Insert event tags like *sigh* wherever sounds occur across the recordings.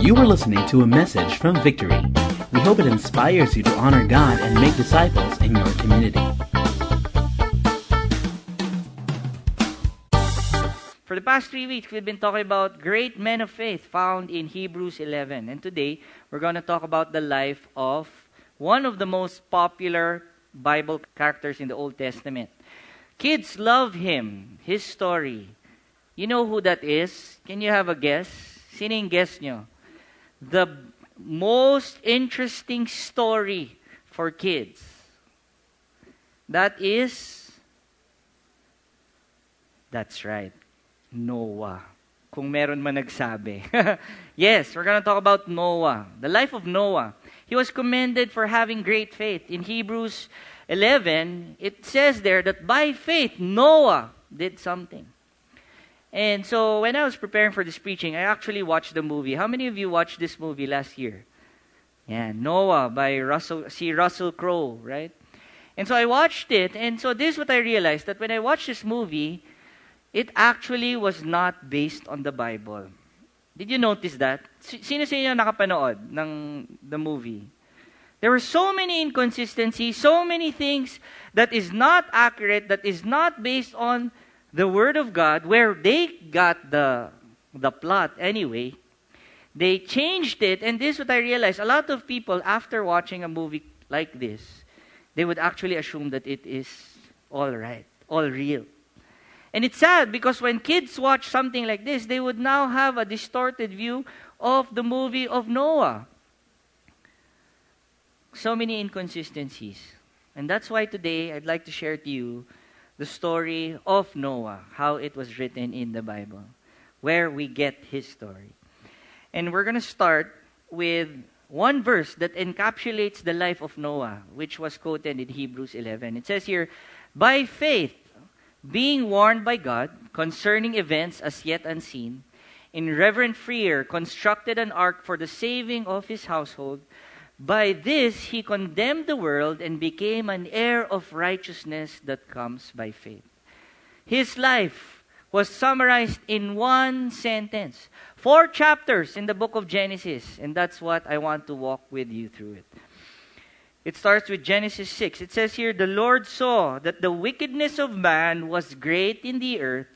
You are listening to a message from Victory. We hope it inspires you to honor God and make disciples in your community. For the past three weeks, we've been talking about great men of faith found in Hebrews 11. And today, we're going to talk about the life of one of the most popular Bible characters in the Old Testament. Kids love him, his story. You know who that is? Can you have a guess? Sino yung guess nyo? The most interesting story for kids. That is, that's right, Noah. Kung meron man nagsabi. *laughs* yes, we're going to talk about Noah, the life of Noah. He was commended for having great faith. In Hebrews 11, it says there that by faith, Noah did something. And so when I was preparing for this preaching, I actually watched the movie. How many of you watched this movie last year? Yeah, Noah by Russell, see Russell Crowe, right? And so I watched it, and so this is what I realized that when I watched this movie, it actually was not based on the Bible. Did you notice that? Sino sa inyo nakapanood ng the movie? There were so many inconsistencies, so many things that is not accurate, that is not based on the Word of God, where they got the, the plot anyway, they changed it. And this is what I realized. A lot of people, after watching a movie like this, they would actually assume that it is all right, all real. And it's sad because when kids watch something like this, they would now have a distorted view of the movie of Noah. So many inconsistencies. And that's why today I'd like to share to you the story of Noah, how it was written in the Bible, where we get his story. And we're going to start with one verse that encapsulates the life of Noah, which was quoted in Hebrews 11. It says here, By faith, being warned by God concerning events as yet unseen, in reverent fear constructed an ark for the saving of his household. By this he condemned the world and became an heir of righteousness that comes by faith. His life was summarized in one sentence. Four chapters in the book of Genesis, and that's what I want to walk with you through it. It starts with Genesis 6. It says here, The Lord saw that the wickedness of man was great in the earth,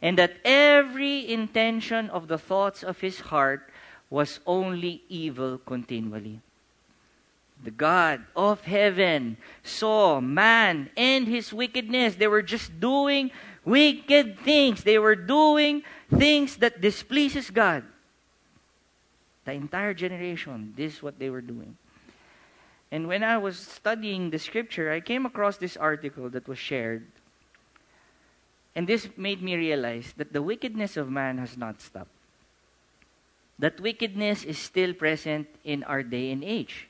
and that every intention of the thoughts of his heart was only evil continually the God of heaven, saw man and his wickedness. They were just doing wicked things. They were doing things that displeases God. The entire generation, this is what they were doing. And when I was studying the scripture, I came across this article that was shared. And this made me realize that the wickedness of man has not stopped. That wickedness is still present in our day and age.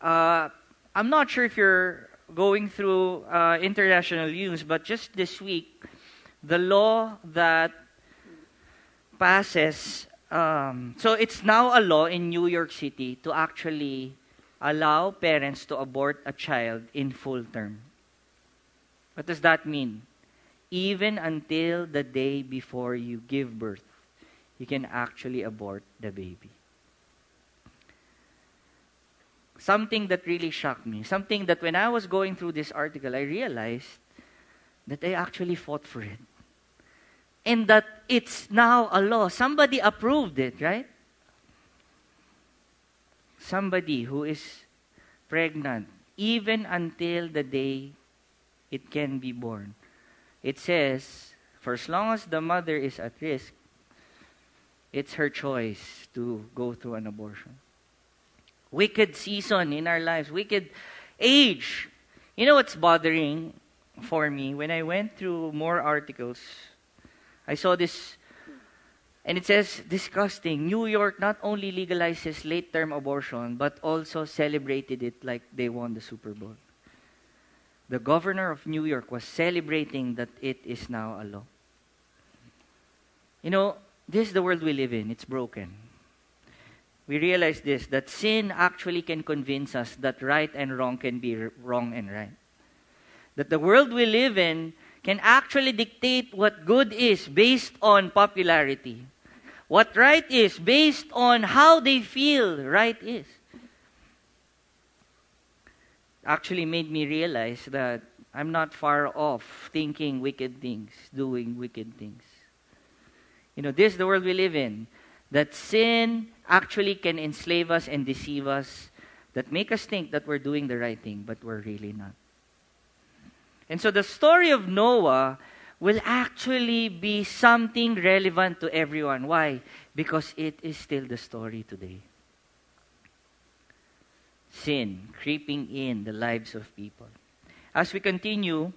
Uh, I'm not sure if you're going through uh, international news, but just this week, the law that passes, um, so it's now a law in New York City to actually allow parents to abort a child in full term. What does that mean? Even until the day before you give birth, you can actually abort the baby something that really shocked me. Something that when I was going through this article, I realized that I actually fought for it. And that it's now a law. Somebody approved it, right? Somebody who is pregnant, even until the day it can be born. It says, for as long as the mother is at risk, it's her choice to go through an abortion wicked season in our lives, wicked age. You know what's bothering for me? When I went through more articles, I saw this, and it says, disgusting. New York not only legalizes late term abortion, but also celebrated it like they won the Super Bowl. The governor of New York was celebrating that it is now a law. You know, this is the world we live in. It's broken we realize this that sin actually can convince us that right and wrong can be wrong and right. That the world we live in can actually dictate what good is based on popularity. what right is based on how they feel right is. Actually made me realize that I'm not far off thinking wicked things, doing wicked things. You know, this is the world we live in. That sin actually can enslave us and deceive us, that make us think that we're doing the right thing, but we're really not. And so the story of Noah will actually be something relevant to everyone. Why? Because it is still the story today. Sin creeping in the lives of people. As we continue,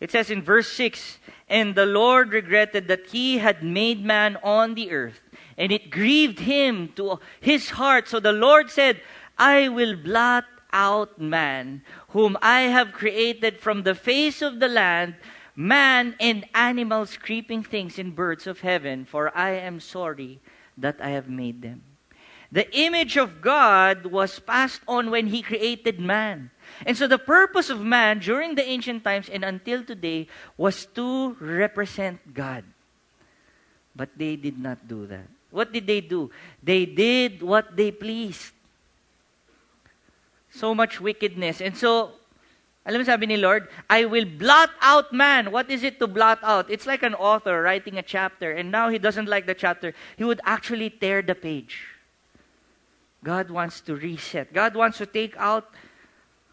it says in verse 6 And the Lord regretted that he had made man on the earth, and it grieved him to his heart. So the Lord said, I will blot out man, whom I have created from the face of the land, man and animals, creeping things, and birds of heaven, for I am sorry that I have made them. The image of God was passed on when he created man. And so the purpose of man during the ancient times and until today was to represent God. But they did not do that. What did they do? They did what they pleased. So much wickedness. And so, alam mo sabi ni Lord, I will blot out man. What is it to blot out? It's like an author writing a chapter, and now he doesn't like the chapter. He would actually tear the page. God wants to reset. God wants to take out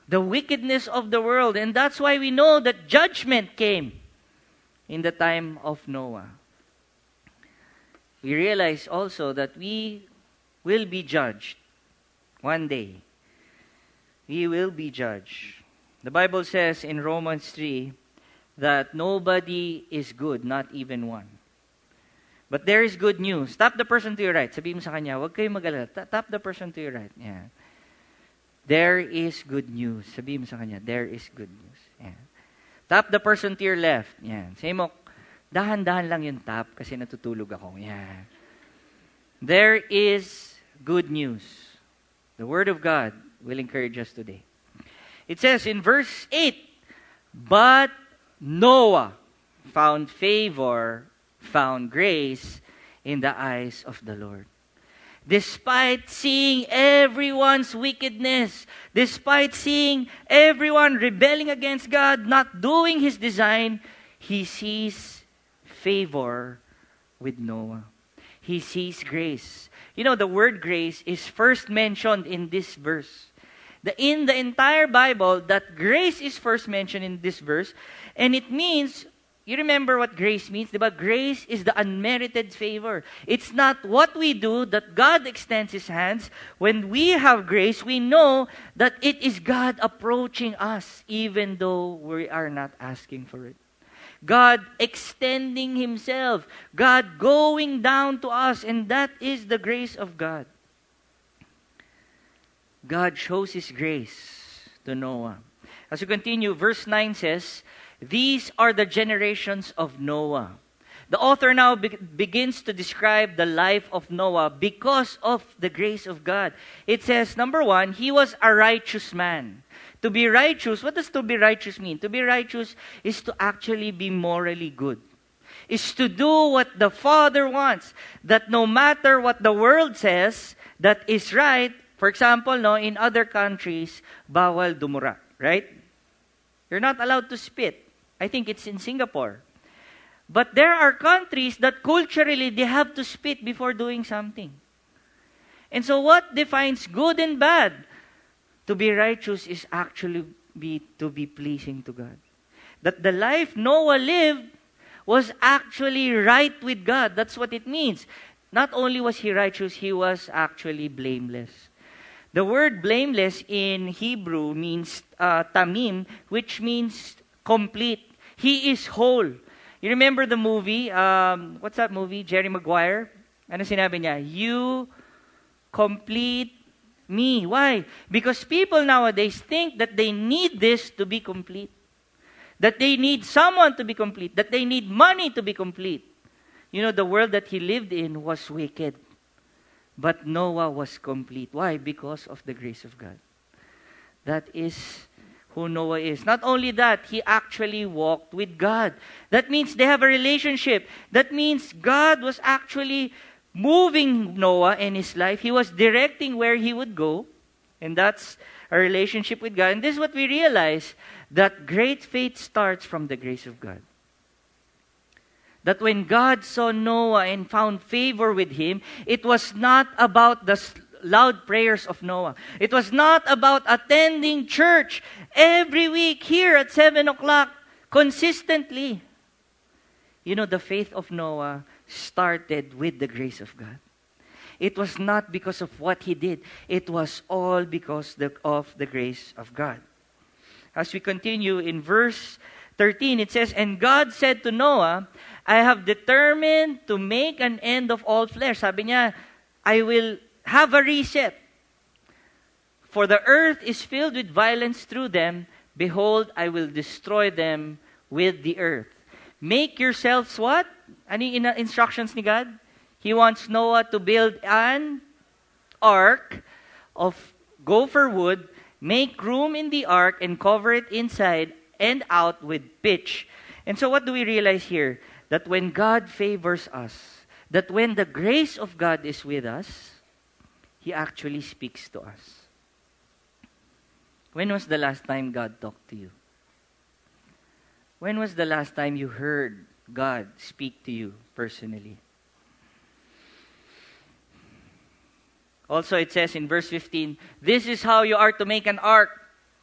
the wickedness of the world. And that's why we know that judgment came in the time of Noah. We realize also that we will be judged one day. We will be judged. The Bible says in Romans 3 that nobody is good, not even one. But there is good news. Tap the person to your right. Sabi mo sa kanya, huwag kayo mag-alala. Tap the person to your right. Yeah. There is good news. Sabi mo sa kanya, there is good news. Yan. Tap the person to your left. Yan. Say mo, dahan-dahan lang yung tap kasi natutulog ako. There is good news. The Word of God will encourage us today. It says in verse 8, But Noah found favor, found grace in the eyes of the Lord despite seeing everyone's wickedness, despite seeing everyone rebelling against God, not doing his design, he sees favor with Noah. He sees grace. You know, the word grace is first mentioned in this verse. The, in the entire Bible, that grace is first mentioned in this verse, and it means you remember what grace means, diba? Grace is the unmerited favor. It's not what we do that God extends His hands. When we have grace, we know that it is God approaching us, even though we are not asking for it. God extending Himself, God going down to us, and that is the grace of God. God shows His grace to Noah. As we continue, verse 9 says, these are the generations of Noah. The author now be- begins to describe the life of Noah because of the grace of God. It says, number one, he was a righteous man. To be righteous, what does to be righteous mean? To be righteous is to actually be morally good. Is to do what the Father wants. That no matter what the world says that is right, for example, no, in other countries, bawal dumura, right? You're not allowed to spit. I think it's in Singapore. But there are countries that culturally they have to spit before doing something. And so what defines good and bad? To be righteous is actually be to be pleasing to God. That the life Noah lived was actually right with God. That's what it means. Not only was he righteous, he was actually blameless. The word blameless in Hebrew means uh, tamim, which means complete. He is whole. You remember the movie? Um, what's that movie? Jerry Maguire? Ano sinabi niya? You complete me. Why? Because people nowadays think that they need this to be complete. That they need someone to be complete. That they need money to be complete. You know, the world that he lived in was wicked. But Noah was complete. Why? Because of the grace of God. That is who Noah is. Not only that, he actually walked with God. That means they have a relationship. That means God was actually moving Noah in his life. He was directing where he would go. And that's a relationship with God. And this is what we realize that great faith starts from the grace of God. That when God saw Noah and found favor with him, it was not about the loud prayers of Noah. It was not about attending church every week here at 7 o'clock consistently. You know, the faith of Noah started with the grace of God. It was not because of what he did, it was all because of the grace of God. As we continue in verse 13, it says, And God said to Noah, I have determined to make an end of all flesh. Sabi niya, I will have a reset. For the earth is filled with violence through them. Behold, I will destroy them with the earth. Make yourselves what? Any instructions ni God? He wants Noah to build an ark of gopher wood, make room in the ark, and cover it inside and out with pitch. And so, what do we realize here? That when God favors us, that when the grace of God is with us, He actually speaks to us. When was the last time God talked to you? When was the last time you heard God speak to you personally? Also, it says in verse 15, This is how you are to make an ark.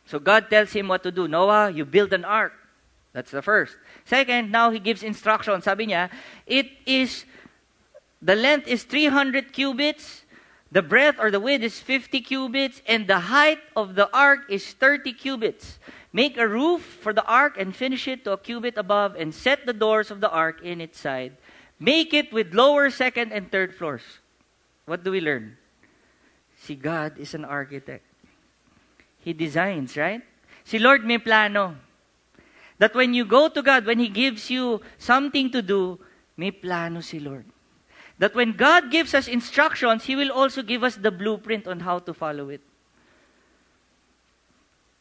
So God tells him what to do. Noah, you build an ark. That's the first. Second, now he gives instructions. Sabi niya, it is, the length is 300 cubits, the breadth or the width is 50 cubits, and the height of the ark is 30 cubits. Make a roof for the ark and finish it to a cubit above, and set the doors of the ark in its side. Make it with lower, second, and third floors. What do we learn? See, God is an architect. He designs, right? Si Lord may plano. That when you go to God, when He gives you something to do, may plano si Lord. That when God gives us instructions, He will also give us the blueprint on how to follow it.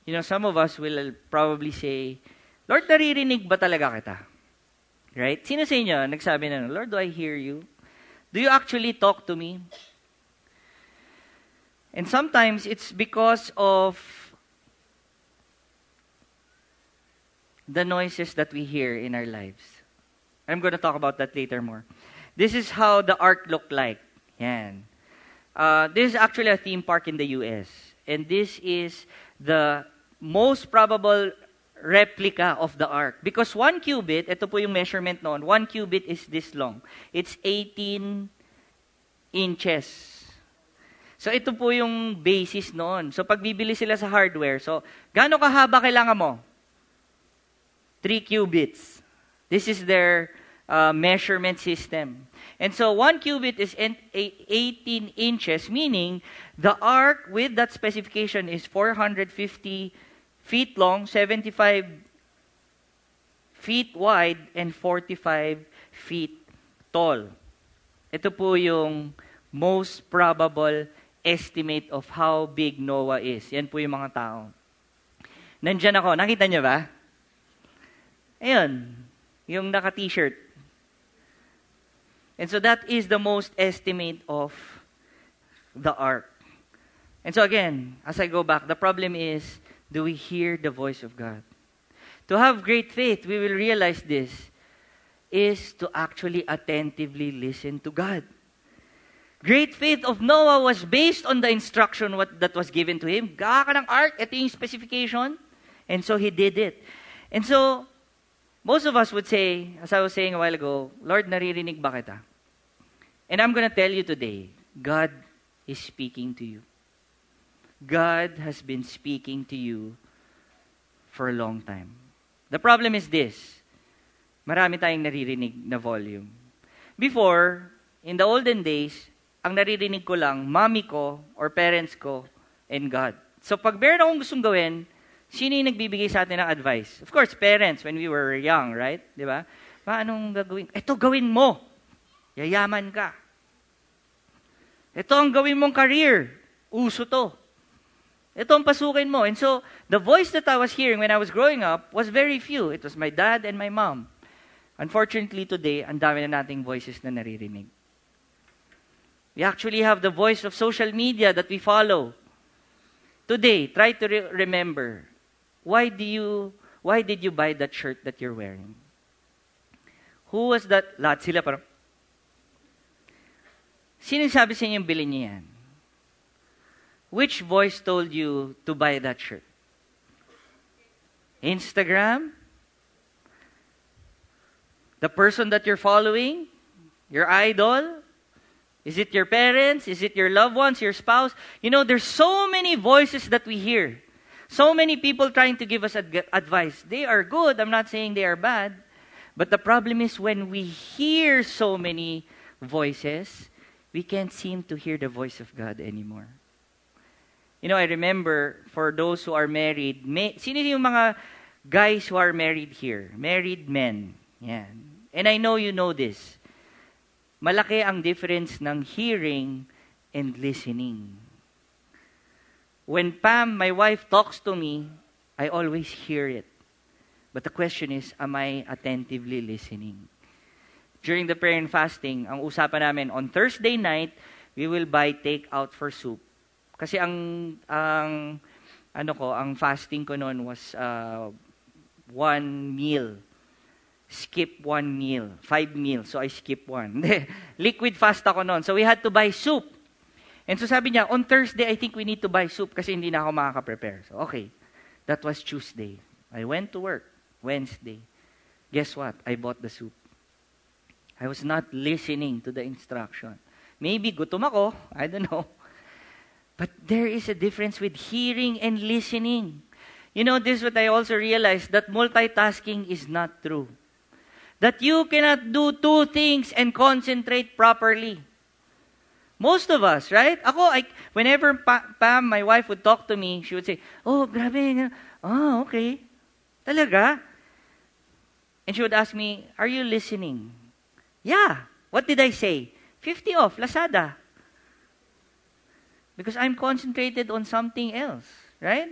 You know, some of us will probably say, Lord, naririnig ba talaga kita? Right? Sino sa inyo nagsabi na, Lord, do I hear you? Do you actually talk to me? And sometimes it's because of the noises that we hear in our lives. I'm going to talk about that later more. This is how the ark looked like. Yan. Uh, this is actually a theme park in the US. And this is the most probable replica of the ark. Because one cubit, ito po yung measurement noon, one cubit is this long. It's 18 inches. So ito po yung basis noon. So pag bibili sila sa hardware, so gaano kahaba kailangan mo? 3 cubits. This is their uh, measurement system. And so one cubit is 18 inches, meaning the ark with that specification is 450 feet long, 75 feet wide, and 45 feet tall. Ito po yung most probable estimate of how big Noah is. Yan po yung mga tao. Nandyan ako. Nakita niyo ba? Ayun. Yung naka-t-shirt. And so that is the most estimate of the ark. And so again, as I go back, the problem is do we hear the voice of God? To have great faith, we will realize this, is to actually attentively listen to God. Great faith of Noah was based on the instruction what, that was given to him. Gawa ka ng ark, ito yung specification. And so he did it. And so, most of us would say, as I was saying a while ago, Lord, naririnig ba kita? And I'm going to tell you today, God is speaking to you. God has been speaking to you for a long time. The problem is this. Marami tayong naririnig na volume. Before, in the olden days, ang naririnig ko lang, mommy ko or parents ko and God. So pag meron akong gustong gawin, sino yung nagbibigay sa atin ng advice? Of course, parents when we were young, right? Di ba? Paanong gagawin? Ito gawin mo. Yayaman ka. Ito ang gawin mong career. Uso to. Ito ang pasukin mo. And so, the voice that I was hearing when I was growing up was very few. It was my dad and my mom. Unfortunately, today, ang dami na nating voices na naririnig. We actually have the voice of social media that we follow. Today, try to re- remember why do you why did you buy that shirt that you're wearing? Who was that? Lahat sila parang, Sino sabi sa inyo yan? Which voice told you to buy that shirt? Instagram? The person that you're following? Your idol? Is it your parents? Is it your loved ones, your spouse? You know, there's so many voices that we hear. So many people trying to give us ad- advice. They are good. I'm not saying they are bad. But the problem is when we hear so many voices, we can't seem to hear the voice of God anymore. You know, I remember for those who are married, may, sino yung mga guys who are married here? Married men. Yan. And I know you know this. Malaki ang difference ng hearing and listening. When Pam, my wife, talks to me, I always hear it. But the question is, am I attentively listening? During the prayer and fasting, ang usapan namin, on Thursday night, we will buy take-out for soup. Kasi ang, ang, ano ko, ang fasting ko noon was uh, one meal. Skip one meal. Five meals. So I skip one. *laughs* Liquid fast ako noon. So we had to buy soup. And so sabi niya, on Thursday, I think we need to buy soup kasi hindi na ako makaka-prepare. So okay. That was Tuesday. I went to work. Wednesday. Guess what? I bought the soup. I was not listening to the instruction. Maybe gutom ako. I don't know. But there is a difference with hearing and listening. You know, this is what I also realized that multitasking is not true. That you cannot do two things and concentrate properly. Most of us, right? Ako, I, whenever pa, Pam, my wife, would talk to me, she would say, Oh, grabe. Oh, okay. Talaga? And she would ask me, Are you listening? Yeah. What did I say? 50 off, Lazada. Because I'm concentrated on something else, right?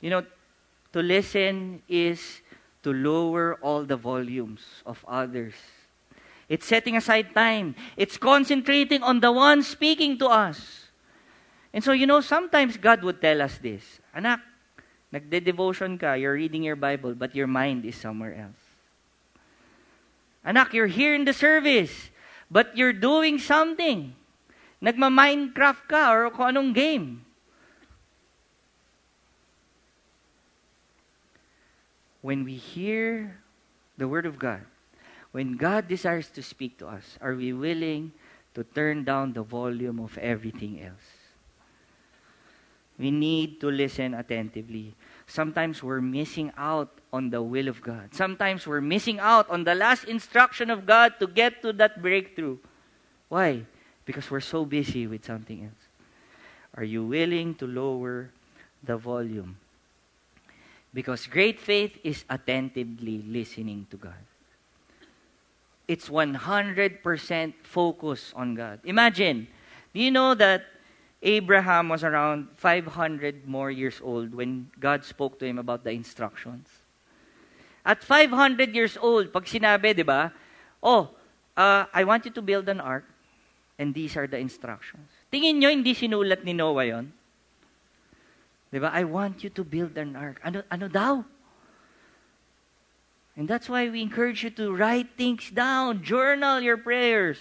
You know, to listen is to lower all the volumes of others. It's setting aside time. It's concentrating on the one speaking to us. And so, you know, sometimes God would tell us this Anak, nagde-devotion ka, you're reading your Bible, but your mind is somewhere else. Anak, you're here in the service, but you're doing something. Nagma-Minecraft ka or kung anong game. When we hear the Word of God, when God desires to speak to us, are we willing to turn down the volume of everything else? We need to listen attentively. Sometimes we're missing out on the will of God. Sometimes we're missing out on the last instruction of God to get to that breakthrough. Why? Because we're so busy with something else. Are you willing to lower the volume? Because great faith is attentively listening to God. It's 100% focus on God. Imagine, do you know that Abraham was around 500 more years old when God spoke to him about the instructions? At 500 years old, pag sinabi, di ba, oh, uh, I want you to build an ark, and these are the instructions. Tingin nyo, hindi sinulat ni Noah yon? Di ba? I want you to build an ark. Ano, ano daw? And that's why we encourage you to write things down, journal your prayers,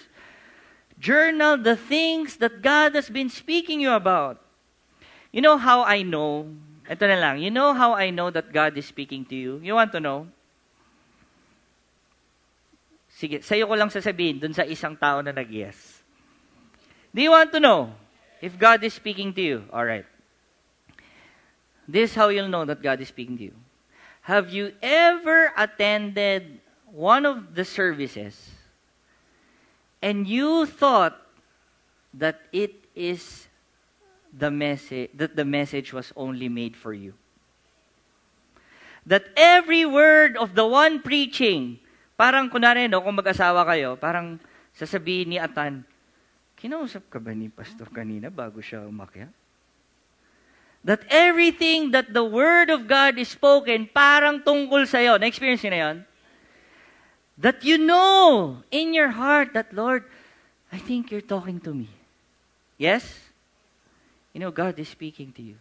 journal the things that God has been speaking you about. You know how I know? Ito na lang. You know how I know that God is speaking to you? You want to know? Sige, sa'yo ko lang sasabihin dun sa isang tao na nag-yes. Do you want to know if God is speaking to you? All right. This is how you'll know that God is speaking to you. Have you ever attended one of the services and you thought that it is the message that the message was only made for you? That every word of the one preaching, parang kunwari no, kung mag-asawa kayo, parang sasabihin ni Atan, kinausap ka ba ni pastor kanina bago siya umakyat? that everything that the Word of God is spoken, parang tungkol sa'yo. Na-experience nyo na yun? That you know in your heart that, Lord, I think you're talking to me. Yes? You know, God is speaking to you.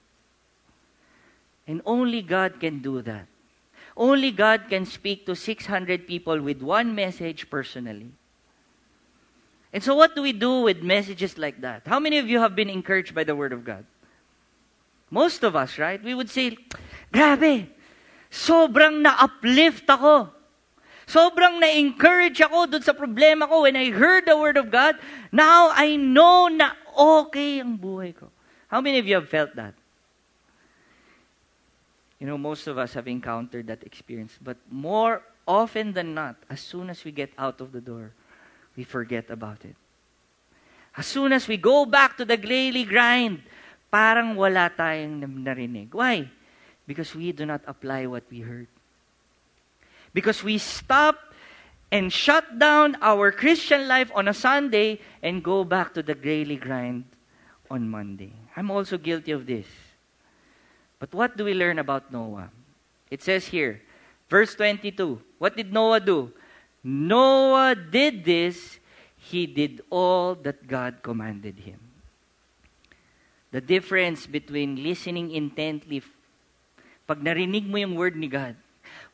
And only God can do that. Only God can speak to 600 people with one message personally. And so, what do we do with messages like that? How many of you have been encouraged by the Word of God? Most of us, right? We would say, Grabe, sobrang na-uplift ako. Sobrang na-encourage ako dun sa problema ko when I heard the Word of God. Now, I know na okay ang buhay ko. How many of you have felt that? You know, most of us have encountered that experience. But more often than not, as soon as we get out of the door, we forget about it. As soon as we go back to the daily grind, parang wala tayong narinig. Why? Because we do not apply what we heard. Because we stop and shut down our Christian life on a Sunday and go back to the daily grind on Monday. I'm also guilty of this. But what do we learn about Noah? It says here, verse 22. What did Noah do? Noah did this, he did all that God commanded him. The difference between listening intently, pag narinig mo yung word ni God,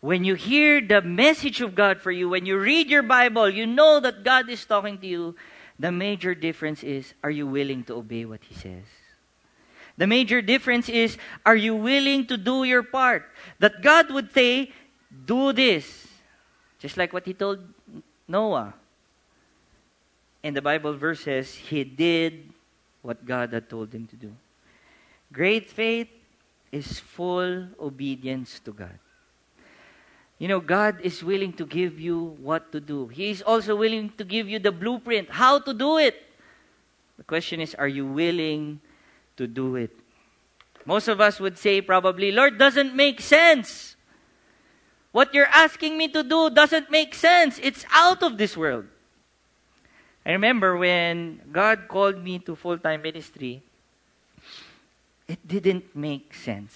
when you hear the message of God for you, when you read your Bible, you know that God is talking to you, the major difference is, are you willing to obey what He says? The major difference is, are you willing to do your part? That God would say, do this. Just like what He told Noah. And the Bible verse says, he did what God had told him to do. Great faith is full obedience to God. You know, God is willing to give you what to do. He is also willing to give you the blueprint, how to do it. The question is, are you willing to do it? Most of us would say probably, Lord, doesn't make sense. What you're asking me to do doesn't make sense. It's out of this world. I remember when God called me to full time ministry, it didn't make sense.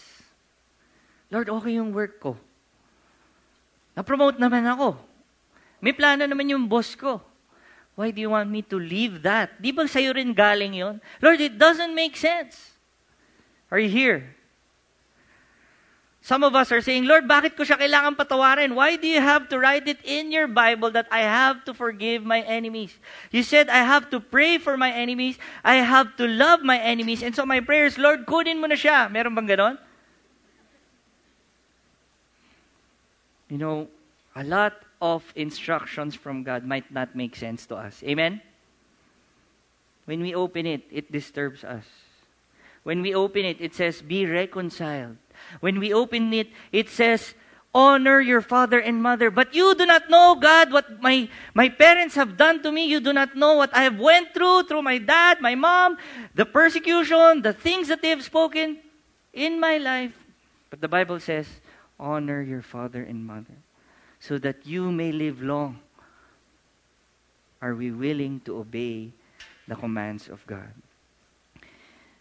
Lord, okay yung work ko. Na-promote naman ako. May plano naman yung boss ko. Why do you want me to leave that? Di ba sa'yo rin galing yon? Lord, it doesn't make sense. Are you here? Some of us are saying, Lord, bakit ko siya kailangan patawarin? Why do you have to write it in your Bible that I have to forgive my enemies? You said I have to pray for my enemies. I have to love my enemies. And so my prayers, Lord, kunin mo na siya. Meron bang ganon? You know, a lot of instructions from God might not make sense to us. Amen? When we open it, it disturbs us. When we open it, it says, be reconciled. When we open it, it says, honor your father and mother. But you do not know, God, what my, my parents have done to me. You do not know what I have went through, through my dad, my mom, the persecution, the things that they have spoken in my life. But the Bible says, honor your father and mother so that you may live long. Are we willing to obey the commands of God?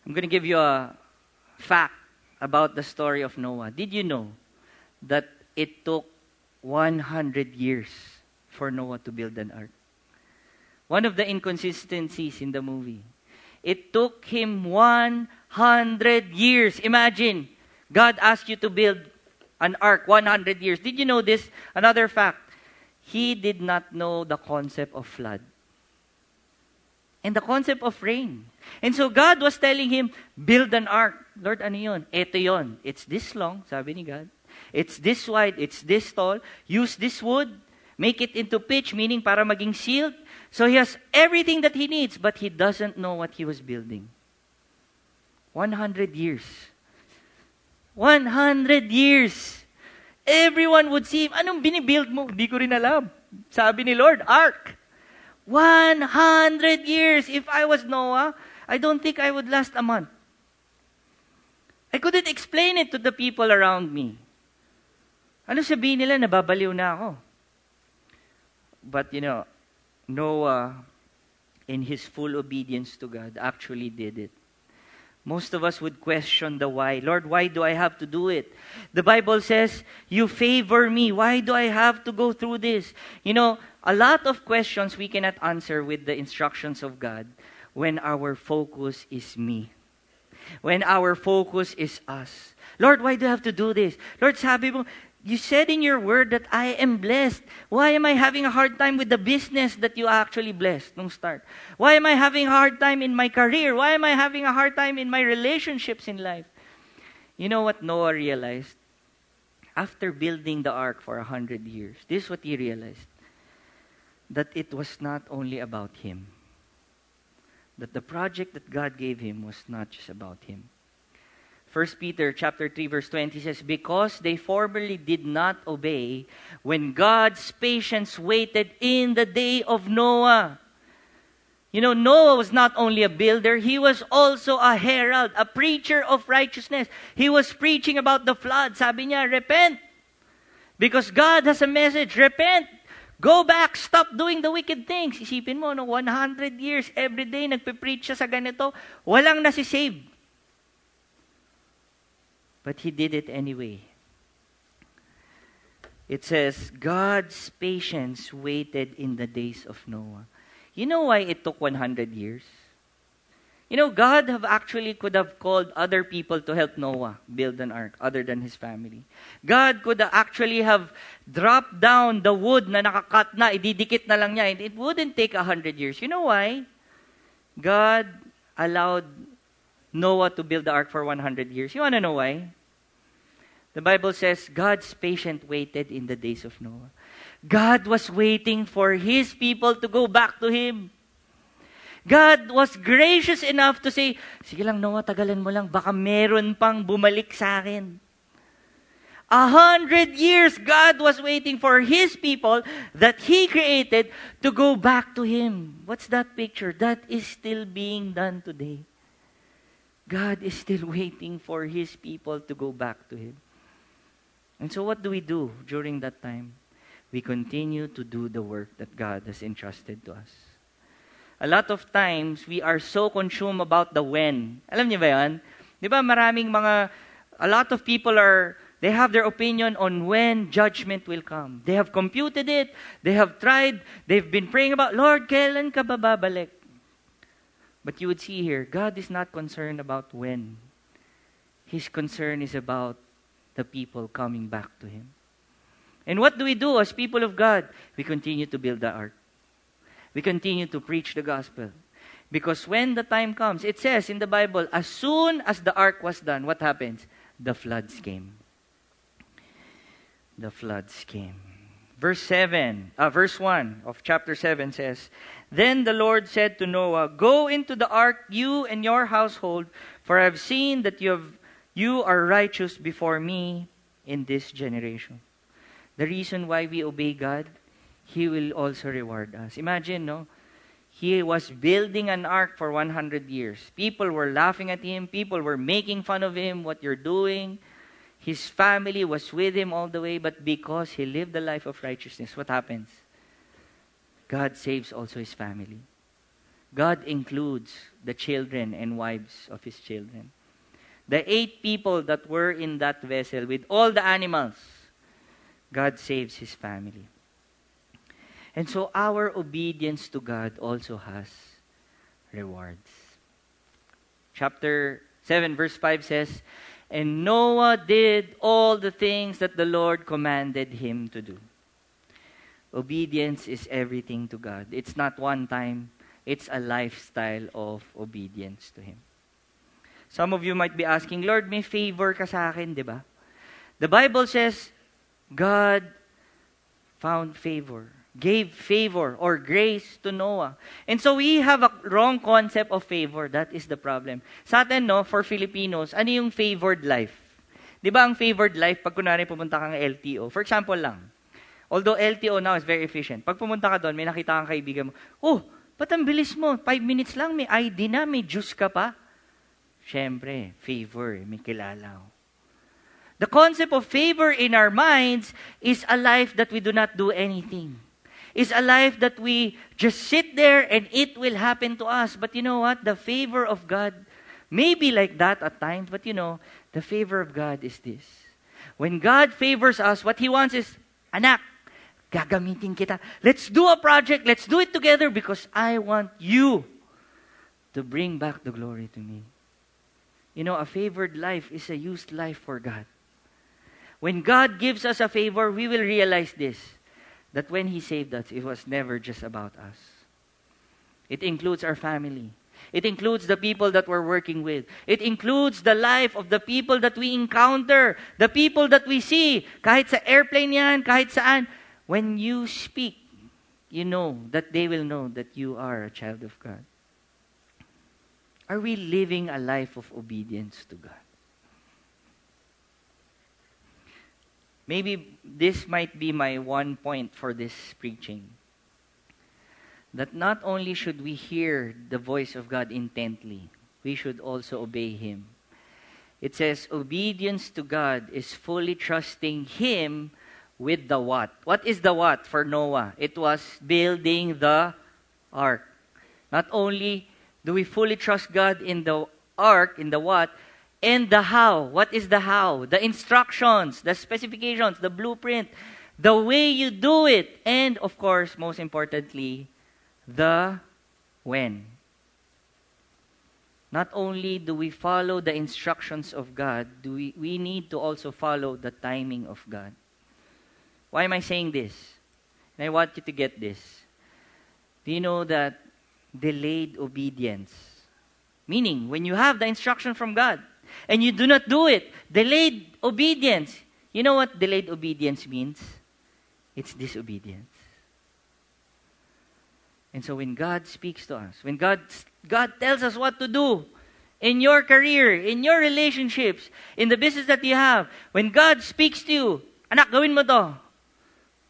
I'm going to give you a fact about the story of Noah. Did you know that it took 100 years for Noah to build an ark? One of the inconsistencies in the movie. It took him 100 years. Imagine, God asked you to build an ark 100 years. Did you know this? Another fact. He did not know the concept of flood and the concept of rain. And so God was telling him, build an ark. Lord, ano yun? Ito yun. It's this long, sabi ni God. It's this wide, it's this tall. Use this wood. Make it into pitch, meaning para maging sealed. So he has everything that he needs, but he doesn't know what he was building. 100 years. 100 years. Everyone would see him, anong binibuild mo? Hindi ko rin alam. Sabi ni Lord, ark. 100 years. If I was Noah, I don't think I would last a month. I couldn't explain it to the people around me. Ano sabihin nila? Nababaliw na ako. But, you know, Noah, in his full obedience to God, actually did it. Most of us would question the why. Lord, why do I have to do it? The Bible says, You favor me. Why do I have to go through this? You know, a lot of questions we cannot answer with the instructions of God when our focus is me. When our focus is us. Lord, why do I have to do this? Lord, sabi mo, you said in your word that I am blessed. Why am I having a hard time with the business that you actually blessed nung start? Why am I having a hard time in my career? Why am I having a hard time in my relationships in life? You know what Noah realized? After building the ark for a hundred years, this is what he realized. That it was not only about him. That the project that God gave him was not just about him. 1 Peter chapter 3 verse 20 says because they formerly did not obey when God's patience waited in the day of Noah. You know Noah was not only a builder, he was also a herald, a preacher of righteousness. He was preaching about the flood. Sabi niya, repent. Because God has a message, repent. Go back, stop doing the wicked things. Isipin mo, no, 100 years, every day, nagpe-preach siya sa ganito, walang nasisave. But he did it anyway. It says, God's patience waited in the days of Noah. You know why it took 100 years? You know, God have actually could have called other people to help Noah build an ark other than his family. God could actually have dropped down the wood na nakakat na, ididikit na lang niya. It wouldn't take a 100 years. You know why? God allowed Noah to build the ark for 100 years. You want to know why? The Bible says God's patient waited in the days of Noah. God was waiting for his people to go back to him. God was gracious enough to say, Sige lang Noah, tagalan mo lang, baka meron pang bumalik sa akin. A hundred years, God was waiting for His people that He created to go back to Him. What's that picture? That is still being done today. God is still waiting for His people to go back to Him. And so, what do we do during that time? We continue to do the work that God has entrusted to us. A lot of times, we are so consumed about the when. Alam niyo ba yan? Di ba maraming mga, a lot of people are, they have their opinion on when judgment will come. They have computed it. They have tried. They've been praying about, Lord, kailan ka ba babalik? But you would see here, God is not concerned about when. His concern is about the people coming back to Him. And what do we do as people of God? We continue to build the ark. We continue to preach the gospel. Because when the time comes, it says in the Bible, as soon as the ark was done, what happens? The floods came. The floods came. Verse 7, uh, verse 1 of chapter 7 says, Then the Lord said to Noah, Go into the ark, you and your household, for I have seen that you, have, you are righteous before me in this generation. The reason why we obey God, He will also reward us. Imagine, no? He was building an ark for 100 years. People were laughing at him. People were making fun of him, what you're doing. His family was with him all the way, but because he lived the life of righteousness, what happens? God saves also his family. God includes the children and wives of his children. The eight people that were in that vessel with all the animals, God saves his family. And so our obedience to God also has rewards. Chapter 7, verse 5 says, And Noah did all the things that the Lord commanded him to do. Obedience is everything to God. It's not one time, it's a lifestyle of obedience to Him. Some of you might be asking, Lord, may favor ka sa akin, di ba? The Bible says, God found favor, gave favor or grace to Noah. And so we have a wrong concept of favor. That is the problem. Sa atin, no, for Filipinos, ano yung favored life? Di ba ang favored life, pag kunwari pumunta kang LTO, for example lang, although LTO now is very efficient, pag pumunta ka doon, may nakita kang kaibigan mo, oh, ba't ang bilis mo? Five minutes lang, may ID na, may juice ka pa. Siyempre, favor, may kilala ko. The concept of favor in our minds is a life that we do not do anything. Is a life that we just sit there and it will happen to us. But you know what? The favor of God may be like that at times, but you know, the favor of God is this. When God favors us, what He wants is, anak, gagamitin kita. Let's do a project. Let's do it together because I want you to bring back the glory to me. You know, a favored life is a used life for God. When God gives us a favor, we will realize this that when He saved us, it was never just about us. It includes our family. It includes the people that we're working with. It includes the life of the people that we encounter, the people that we see. Kahit sa airplane yan, kahit saan. When you speak, you know that they will know that you are a child of God. Are we living a life of obedience to God? Maybe this might be my one point for this preaching. That not only should we hear the voice of God intently, we should also obey Him. It says, obedience to God is fully trusting Him with the what. What is the what for Noah? It was building the ark. Not only do we fully trust God in the ark, in the what, and the how. What is the how? The instructions, the specifications, the blueprint, the way you do it, and of course, most importantly, the when. Not only do we follow the instructions of God, do we, we need to also follow the timing of God. Why am I saying this? And I want you to get this. Do you know that delayed obedience, meaning when you have the instruction from God, and you do not do it. Delayed obedience. You know what delayed obedience means? It's disobedience. And so when God speaks to us, when God, God tells us what to do in your career, in your relationships, in the business that you have, when God speaks to you, anak, gawin mo to.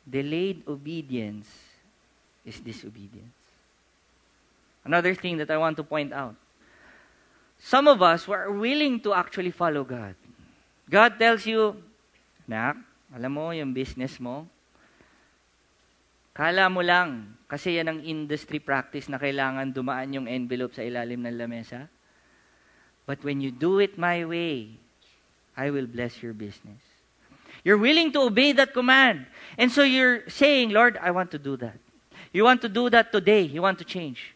Delayed obedience is disobedience. Another thing that I want to point out some of us were willing to actually follow God. God tells you, Nak, alam mo yung business mo, kala mo lang, kasi yan ang industry practice na kailangan dumaan yung envelope sa ilalim ng lamesa. But when you do it my way, I will bless your business. You're willing to obey that command. And so you're saying, Lord, I want to do that. You want to do that today. You want to change.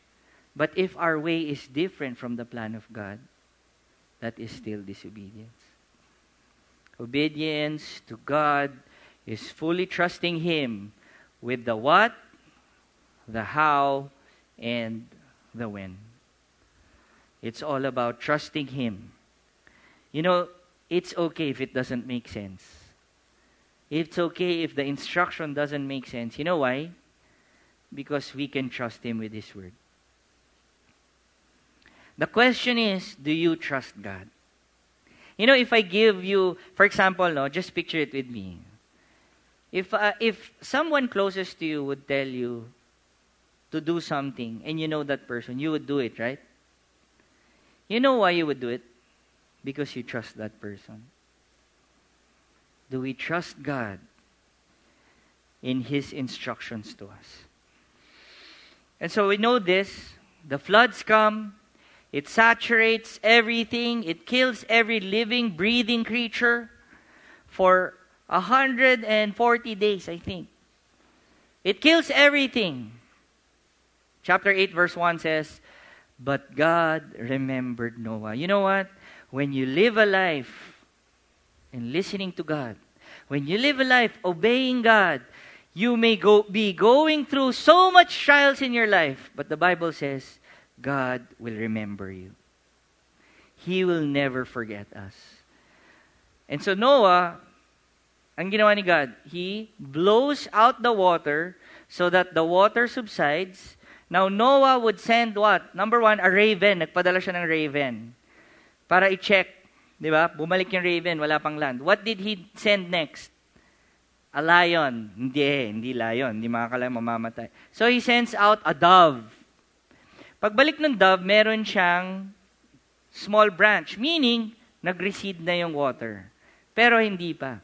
But if our way is different from the plan of God, that is still disobedience. Obedience to God is fully trusting Him with the what, the how, and the when. It's all about trusting Him. You know, it's okay if it doesn't make sense. It's okay if the instruction doesn't make sense. You know why? Because we can trust Him with His Word. The question is, do you trust God? You know, if I give you, for example, no, just picture it with me. If uh, if someone closest to you would tell you to do something and you know that person, you would do it, right? You know why you would do it? Because you trust that person. Do we trust God in His instructions to us? And so we know this. The floods come, it saturates everything. It kills every living, breathing creature for 140 days, I think. It kills everything. Chapter 8, verse 1 says, But God remembered Noah. You know what? When you live a life in listening to God, when you live a life obeying God, you may go, be going through so much trials in your life, but the Bible says God will remember you. He will never forget us. And so Noah, ang ginawa ni God, He blows out the water so that the water subsides. Now Noah would send what? Number one, a raven. Nagpadala siya ng raven. Para i-check. Di ba? Bumalik yung raven, wala pang land. What did he send next? A lion. Hindi eh, hindi lion. Hindi makakala mamamatay. So he sends out a dove. Pagbalik ng dove, meron siyang small branch, meaning nag-recede na yung water. Pero hindi pa.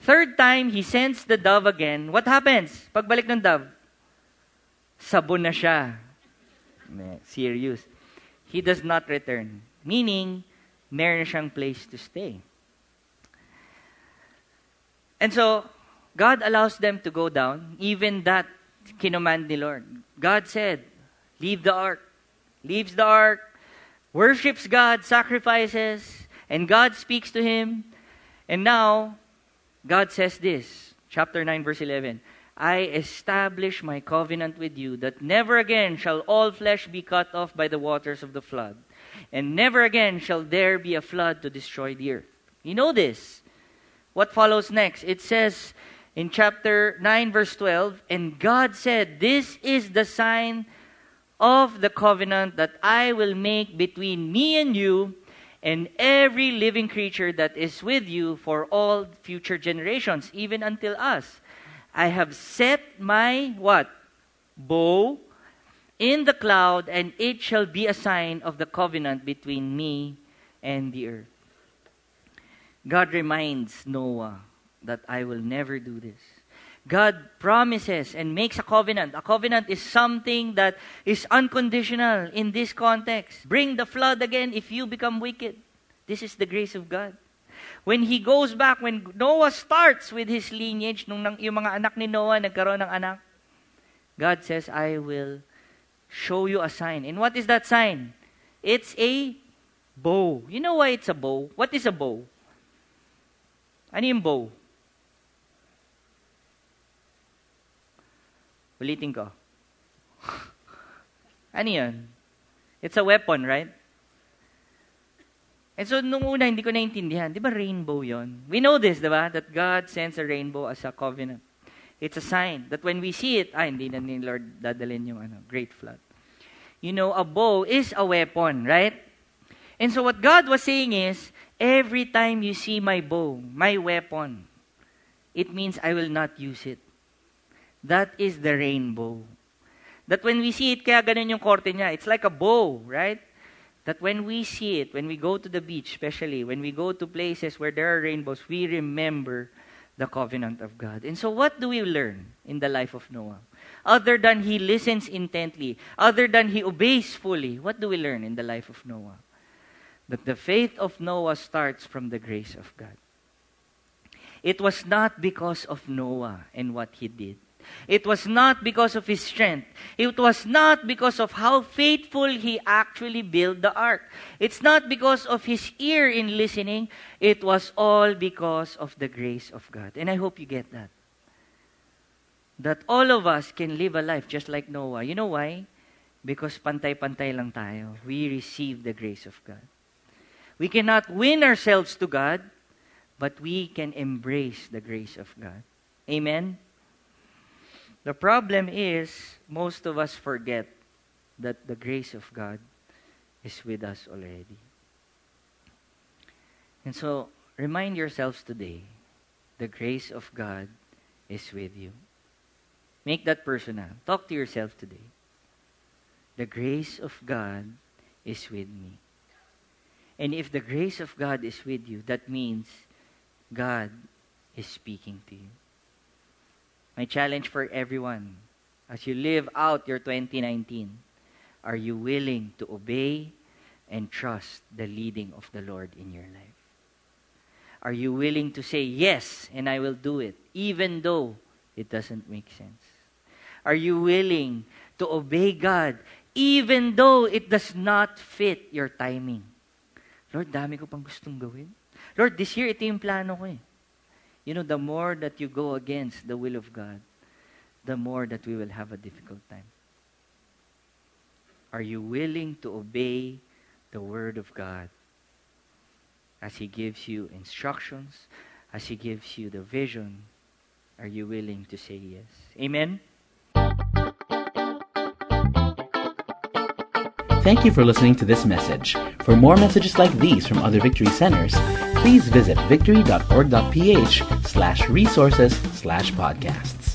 Third time, he sends the dove again. What happens? Pagbalik ng dove, sabon na siya. Serious. He does not return. Meaning, meron siyang place to stay. And so, God allows them to go down. Even that, kinumand ni Lord. God said, leave the ark. Leaves the ark, worships God, sacrifices, and God speaks to him. And now, God says this, chapter 9, verse 11. I establish my covenant with you that never again shall all flesh be cut off by the waters of the flood, and never again shall there be a flood to destroy the earth. You know this. What follows next? It says in chapter 9, verse 12, And God said, This is the sign of the covenant that I will make between me and you and every living creature that is with you for all future generations, even until us. I have set my what? Bow in the cloud, and it shall be a sign of the covenant between me and the earth. God reminds Noah that I will never do this. God promises and makes a covenant. A covenant is something that is unconditional in this context. Bring the flood again if you become wicked. This is the grace of God. When he goes back, when Noah starts with his lineage, nung yung mga anak ni Noah nagkaroon ng anak, God says, I will show you a sign. And what is that sign? It's a bow. You know why it's a bow? What is a bow? Ano yung bow? Ulitin ko. ano yun? It's a weapon, right? And so, nung una, hindi ko naintindihan. Di ba rainbow yon? We know this, di ba? That God sends a rainbow as a covenant. It's a sign that when we see it, ah, hindi na ni Lord dadalhin yung ano, great flood. You know, a bow is a weapon, right? And so what God was saying is, every time you see my bow, my weapon, it means I will not use it. That is the rainbow. That when we see it, kaya ganun yung korte niya. It's like a bow, right? That when we see it, when we go to the beach, especially, when we go to places where there are rainbows, we remember the covenant of God. And so what do we learn in the life of Noah? Other than he listens intently, other than he obeys fully, what do we learn in the life of Noah? That the faith of Noah starts from the grace of God. It was not because of Noah and what he did. It was not because of his strength. It was not because of how faithful he actually built the ark. It's not because of his ear in listening. It was all because of the grace of God. And I hope you get that. That all of us can live a life just like Noah. You know why? Because pantay-pantay lang tayo. We receive the grace of God. We cannot win ourselves to God, but we can embrace the grace of God. Amen? The problem is, most of us forget that the grace of God is with us already. And so, remind yourselves today the grace of God is with you. Make that personal. Talk to yourself today. The grace of God is with me. And if the grace of God is with you, that means God is speaking to you. My challenge for everyone as you live out your 2019, are you willing to obey and trust the leading of the Lord in your life? Are you willing to say, Yes, and I will do it, even though it doesn't make sense? Are you willing to obey God, even though it does not fit your timing? Lord, dami ko pang gustong gawin. Lord, this year, ito yung plano ko eh. You know, the more that you go against the will of God, the more that we will have a difficult time. Are you willing to obey the Word of God as He gives you instructions, as He gives you the vision? Are you willing to say yes? Amen? Thank you for listening to this message. For more messages like these from other Victory Centers, please visit victory.org.ph slash resources slash podcasts.